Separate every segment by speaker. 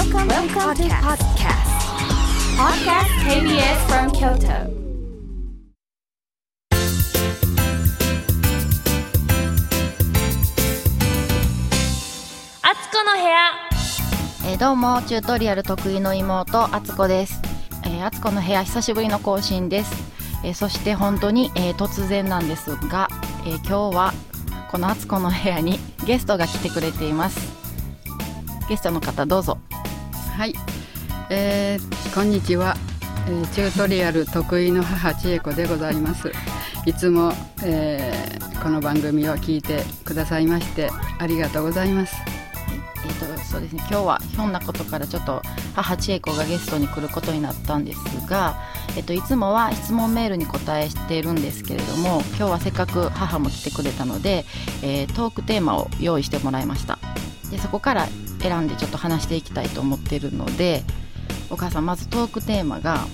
Speaker 1: Welcome, Welcome to podcast. Podcast KBS from Kyoto.
Speaker 2: あつこの部屋。
Speaker 3: えーどうもチュートリアル得意の妹あつこです、えー、あつこの部屋久しぶりの更新です、えーそして本当に、えー突然なんですが、えー今日はこのあつこの部屋にゲストが来てくれています。ゲストの方どうぞ
Speaker 4: はい、えーこんにちは、えーチュートリアル得意の母千恵子でございます。いつも、えーこの番組を聞いてくださいましてありがとうございます。
Speaker 3: えー、とそうですね。今日はひょんなことからちょっと母千恵子がゲストに来ることになったんですが、えっといつもは質問メールに答えしているんですけれども今日はせっかく母も来てくれたので、えートークテーマを用意してもらいました。でそこから選んでちょっと話していきたいと思っているのでお母さんまずトークテーマが、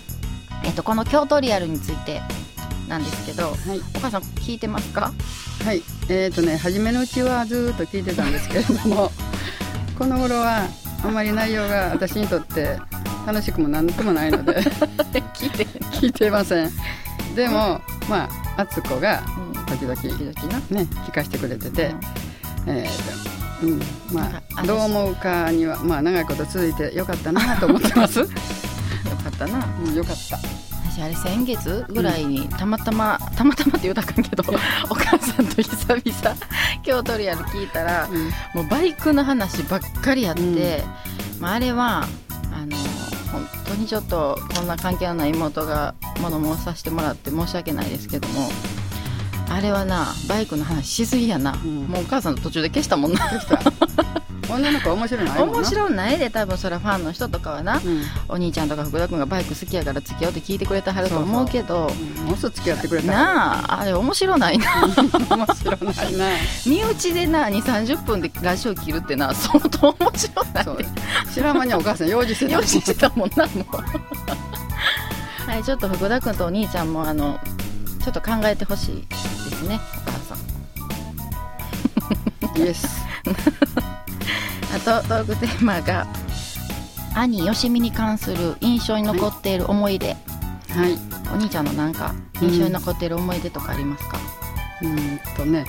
Speaker 3: えっとこの京都リアルについてなんですけど
Speaker 4: はい、
Speaker 3: お母さん聞いてますか？
Speaker 4: はい、えーとね初めのうちはずーっと聞いてたんですけれども この頃はあまり内容が私にとって楽しくも何ともないので
Speaker 3: 聞いて、
Speaker 4: 聞いてません。でもまあ敦子が
Speaker 3: うん、
Speaker 4: 時々
Speaker 3: 時々な。
Speaker 4: ね聞かせてくれてて、えーとうん、まあどう思うかにはまあ長いこと続いてよかったなと思ってます。
Speaker 3: よかったな。
Speaker 4: うん、よかった。
Speaker 3: 私あれ先月ぐらいにたまたま、たまたまって言うたかんけどお母さんと久々京都リアル聞いたら
Speaker 4: うん、
Speaker 3: もうバイクの話ばっかりやって、まあ、あれはあの本当にちょっとこんな関係のない妹が物申させてもらって申し訳ないですけどもあれはなバイクの話しすぎやな、
Speaker 4: ん
Speaker 3: もうお母さんの途中で消したもんな。
Speaker 4: 女の子は面白いのな。
Speaker 3: 面白いないで多分それはファンの人とかはな、
Speaker 4: うん。
Speaker 3: お兄ちゃんとか福田君がバイク好きやから付き合うって聞いてくれてはると思うけど
Speaker 4: うんもうすぐ付き合ってくれた。
Speaker 3: なああれ面白ないな
Speaker 4: 面白ないな。
Speaker 3: 身内でな2 3 0分でラジオ切るってな相当面白ない
Speaker 4: そう。知らん間にお母さん用事してた。
Speaker 3: 用意してたもんなもう はいちょっと福田君とお兄ちゃんもあのちょっと考えてほしいですねお母さん
Speaker 4: イエス。
Speaker 3: あとトークテーマが兄よしみに関する印象に残っている思い出、
Speaker 4: はい。
Speaker 3: お兄ちゃんのなんか印象に残っている思い出とかありますか、
Speaker 4: うーんとね。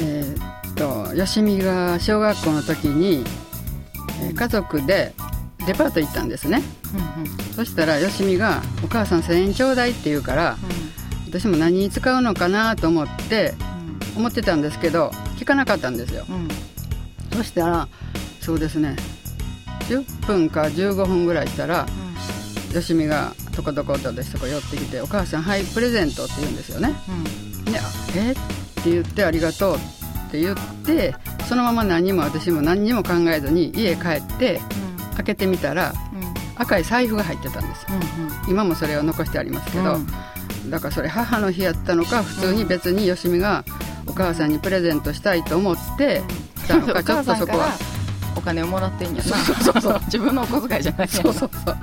Speaker 4: えーっとよしみが小学校の時に、えー家族でデパート行ったんですね。
Speaker 3: うんうん
Speaker 4: そしたらよしみが「お母さん1000円ちょうだい」って言うから私も何に使うのかなと思って思ってたんですけど聞かなかったんですよ。
Speaker 3: うん。うん
Speaker 4: そしたらそうですね。10分か15分ぐらいしたらよしみがとことことでそこ寄ってきて「お母さんはいプレゼント」って言うんですよね。
Speaker 3: うん。
Speaker 4: で「え？っ?」て言って「ありがとう」って言ってそのまま何も私も何にも考えずに家帰って開けてみたら
Speaker 3: うん。うん
Speaker 4: 赤い財布が入ってたんですよ。
Speaker 3: うん。
Speaker 4: 今もそれを残してありますけど、
Speaker 3: うん
Speaker 4: だからそれ母の日やったのか普通に別によしみがお母さんにプレゼントしたいと思ってしたのかちょっとそこは。
Speaker 3: お金をもらってんやな。
Speaker 4: そうそうそう
Speaker 3: 自分のお小遣いじゃない
Speaker 4: そうそうそう。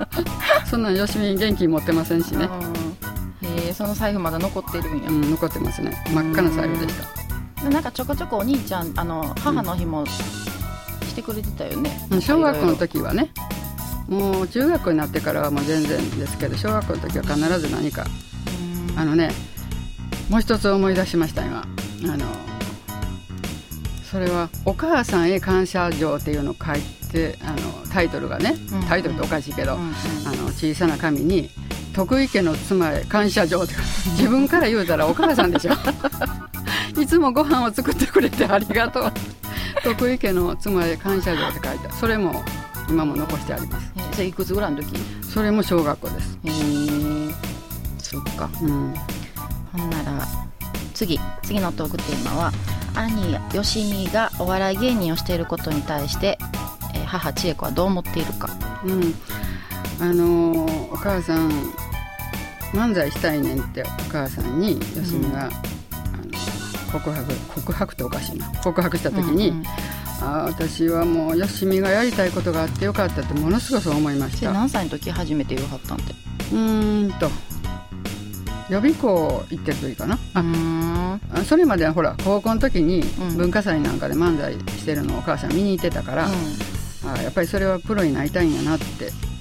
Speaker 4: そんなんよしみ現金持ってませんしね、
Speaker 3: うんへえその財布まだ残ってるんや、
Speaker 4: うん、残ってますね。真っ赤な財布でした。
Speaker 3: でなんかちょこちょこお兄ちゃんあの母の日もしてくれてたよね、
Speaker 4: うん小学校の時はね。もう中学校になってからはもう全然ですけど小学校の時は必ず何かあのねもう一つ思い出しました今。あのそれは「お母さんへ感謝状」っていうのを書いてあのタイトルがね
Speaker 3: うん。
Speaker 4: タイトルっておかしいけど、
Speaker 3: うんうん。
Speaker 4: あの小さな紙に「徳井家の妻へ感謝状」って自分から言うたらお母さんでしょ。いつもご飯を作ってくれてありがとう徳井家の妻へ感謝状って書いてそれも今も残してあります。
Speaker 3: えそれいくつぐらいの時？へ
Speaker 4: それも小学校です、
Speaker 3: えそっか。
Speaker 4: うん、
Speaker 3: ほんなら次。次のトークテーマは兄よしみがお笑い芸人をしていることに対して、えー母千恵子はどう思っているか。
Speaker 4: うん、あのーお母さん漫才したいねんってお母さんによしみが、あの告白告白っておかしいな。告白した時に、
Speaker 3: うんうん
Speaker 4: あー私はもうよしみがやりたいことがあってよかったってものすごくそう思いました。
Speaker 3: 何歳の時初めて言わはったんて。
Speaker 4: ーんと予備校行ってる時かな。あそれまではほら高校の時に
Speaker 3: うん。
Speaker 4: 文化祭なんかで漫才してるのをお母さん見に行ってたから、ああやっぱりそれはプロになりたいんやなって、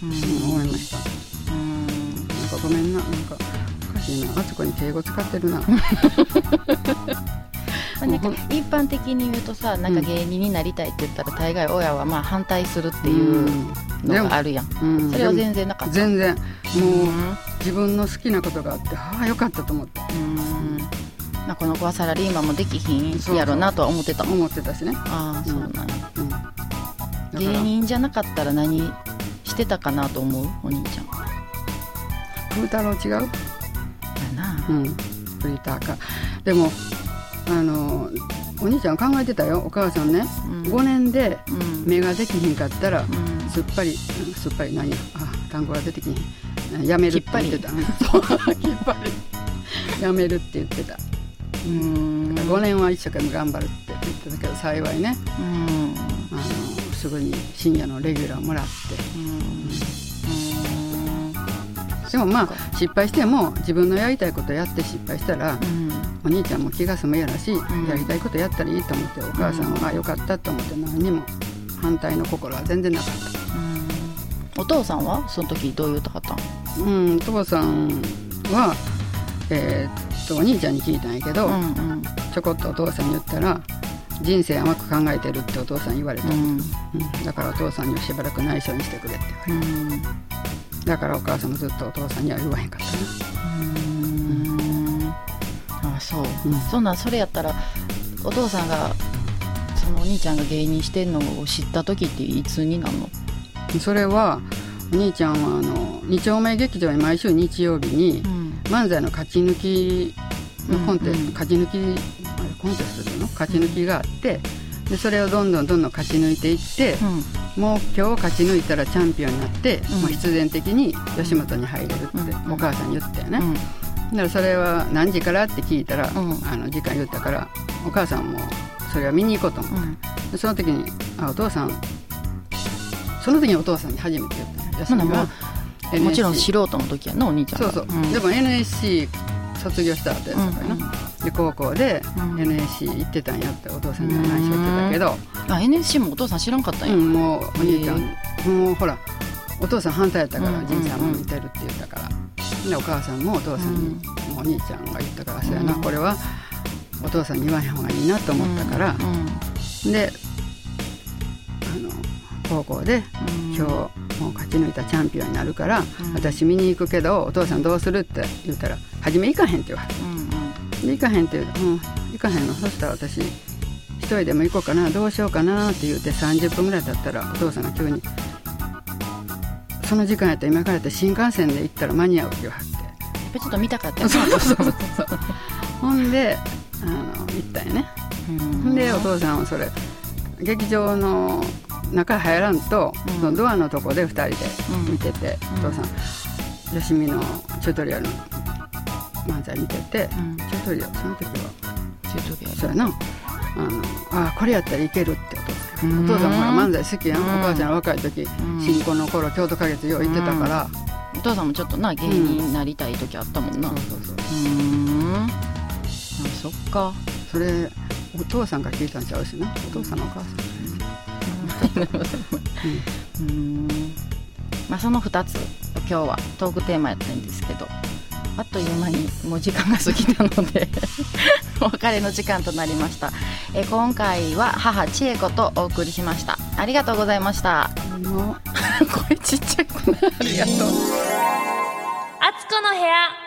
Speaker 3: うん。
Speaker 4: うん思いました。
Speaker 3: うん
Speaker 4: なんかごめんななんかおかしいな。あつこに敬語使ってるな
Speaker 3: 一般的に言うとさなんか芸人になりたいって言ったら大概親はまあ反対するっていうのがあるやん、
Speaker 4: うん。
Speaker 3: それは全然なかった？
Speaker 4: 全然。も
Speaker 3: う
Speaker 4: う自分の好きなことがあってああよかったと思って。
Speaker 3: ん。まあこの子はサラリーマンもできひんやろなとは思ってた
Speaker 4: 思ってたしね、
Speaker 3: ああそうなんや。
Speaker 4: うん、
Speaker 3: 芸人じゃなかったら何してたかなと思う？お兄ちゃん。
Speaker 4: 風太郎違う？
Speaker 3: やな。
Speaker 4: うん。フリーターか。でもあのお兄ちゃん考えてたよお母さんね、
Speaker 3: うん。
Speaker 4: 5年で
Speaker 3: うん。
Speaker 4: 目ができひんかったら、
Speaker 3: うん。
Speaker 4: すっぱりうんすっぱり何やあ単語が出てきひん。やめるって言ってた。うん。そうきっぱり。やめるって言ってた、
Speaker 3: うん。
Speaker 4: 5年は一生懸命頑張るって言ってたけど幸いね。
Speaker 3: うん。
Speaker 4: あのすぐに深夜のレギュラーもらって。でもまあ失敗しても自分のやりたいことやって失敗したら、
Speaker 3: うん
Speaker 4: お兄ちゃんも気が済むやろし、
Speaker 3: ん。
Speaker 4: やりたいことやったらいいと思ってお母さんは良かったと思って何にも反対の心は全然なかった。
Speaker 3: お父さんはその時どう言うとはったん
Speaker 4: うん、父さんは、えーっとお兄ちゃんに聞いたんやけど、
Speaker 3: うんうん。
Speaker 4: ちょこっとお父さんに言ったら人生甘く考えてるってお父さんに言われた、
Speaker 3: う
Speaker 4: うん
Speaker 3: ん
Speaker 4: だからお父さんにはしばらく内緒にしてくれって言われ
Speaker 3: うん。
Speaker 4: ただからお母さんもずっとお父さんには言わへんかったな
Speaker 3: う、
Speaker 4: うん。
Speaker 3: そんなんそれやったらお父さんがそのお兄ちゃんが芸人してんのを知った時っていつになんの？
Speaker 4: それはお兄ちゃんはあの二丁目劇場に毎週日曜日に
Speaker 3: ん。
Speaker 4: 漫才の勝ち抜きのコンテスト、
Speaker 3: うん。うん
Speaker 4: 勝ち抜きあれコンテストでの？勝ち抜きがあってでそれをどんどんどんどん勝ち抜いていって、もう今日勝ち抜いたらチャンピオンになって、
Speaker 3: うん。
Speaker 4: もう必然的に吉本に入れるって
Speaker 3: うん。
Speaker 4: お母さんに言ったよね、
Speaker 3: うん
Speaker 4: だからそれは何時からって聞いたら、
Speaker 3: うん。
Speaker 4: あの時間言ったからお母さんもそれは見に行こうと思って、
Speaker 3: うん。
Speaker 4: でその時にあお父さんその時にお父さんに初めて言ったよ休みは
Speaker 3: ほなも
Speaker 4: NSC
Speaker 3: もちろん素人の時やなお兄ちゃんが。
Speaker 4: そうそう、
Speaker 3: ん。
Speaker 4: でも NSC 卒業した後やったからな、で高校で
Speaker 3: うん。
Speaker 4: NSC 行ってたんやってお父さんには内緒言ってたけど、
Speaker 3: あ NSC もお父さん知らんかったんや、
Speaker 4: うん、もうお兄ちゃん、もうほらお父さん反対やったから、
Speaker 3: うん。
Speaker 4: じいさんも見てるって言ったからでお母さんもお父さんに、お兄ちゃんが言ったからそうやな、
Speaker 3: うん。
Speaker 4: これはお父さんに言わへん方がいいなと思ったから、であの高校で
Speaker 3: うん。
Speaker 4: 今日もう勝ち抜いたチャンピオンになるから、
Speaker 3: うん。
Speaker 4: 私見に行くけどお父さんどうするって言ったら「初め行かへん」って言われて
Speaker 3: うん。うん。
Speaker 4: で行かへんって言うとうん行かへんの。そしたら私一人でも行こうかなどうしようかなって言って30分ぐらい経ったらお父さんが急に「その時間やったら今からやったら新幹線で行ったら間に合う」って。
Speaker 3: やっぱちょっと見たかったよ
Speaker 4: そうそうそうそう。ほんであの行ったんやね。
Speaker 3: うん。
Speaker 4: ほんでお父さんはそれ劇場の中入らんと、
Speaker 3: うん。
Speaker 4: そのドアのとこで2人で
Speaker 3: うん
Speaker 4: 見てて、
Speaker 3: うん。
Speaker 4: お父さんよしみのチュートリアルの漫才見てて、
Speaker 3: うん。
Speaker 4: チュートリアルその時は。
Speaker 3: チュートリアル。
Speaker 4: そうやな。あのあこれやったらいけるってお父さんほら漫才好きやん、
Speaker 3: うん。
Speaker 4: お母ちゃん若い時、
Speaker 3: ん。
Speaker 4: 新婚の頃京都花月よう行ってたから、
Speaker 3: お父さんもちょっとな芸人になりたい時あったもんな。
Speaker 4: そうそうそう
Speaker 3: うーん。あそっか。
Speaker 4: それお父さんから聞いたんちゃうしな。お父さんのお母さん。
Speaker 3: うーん。まあその2つ今日はトークテーマやったんですけどあっという間にもう時間が過ぎたので お別れの時間となりました。え今回は母千恵子とお送りしました。ありがとうございました。声ちっちゃい
Speaker 4: ありがとう。
Speaker 2: あつこの部屋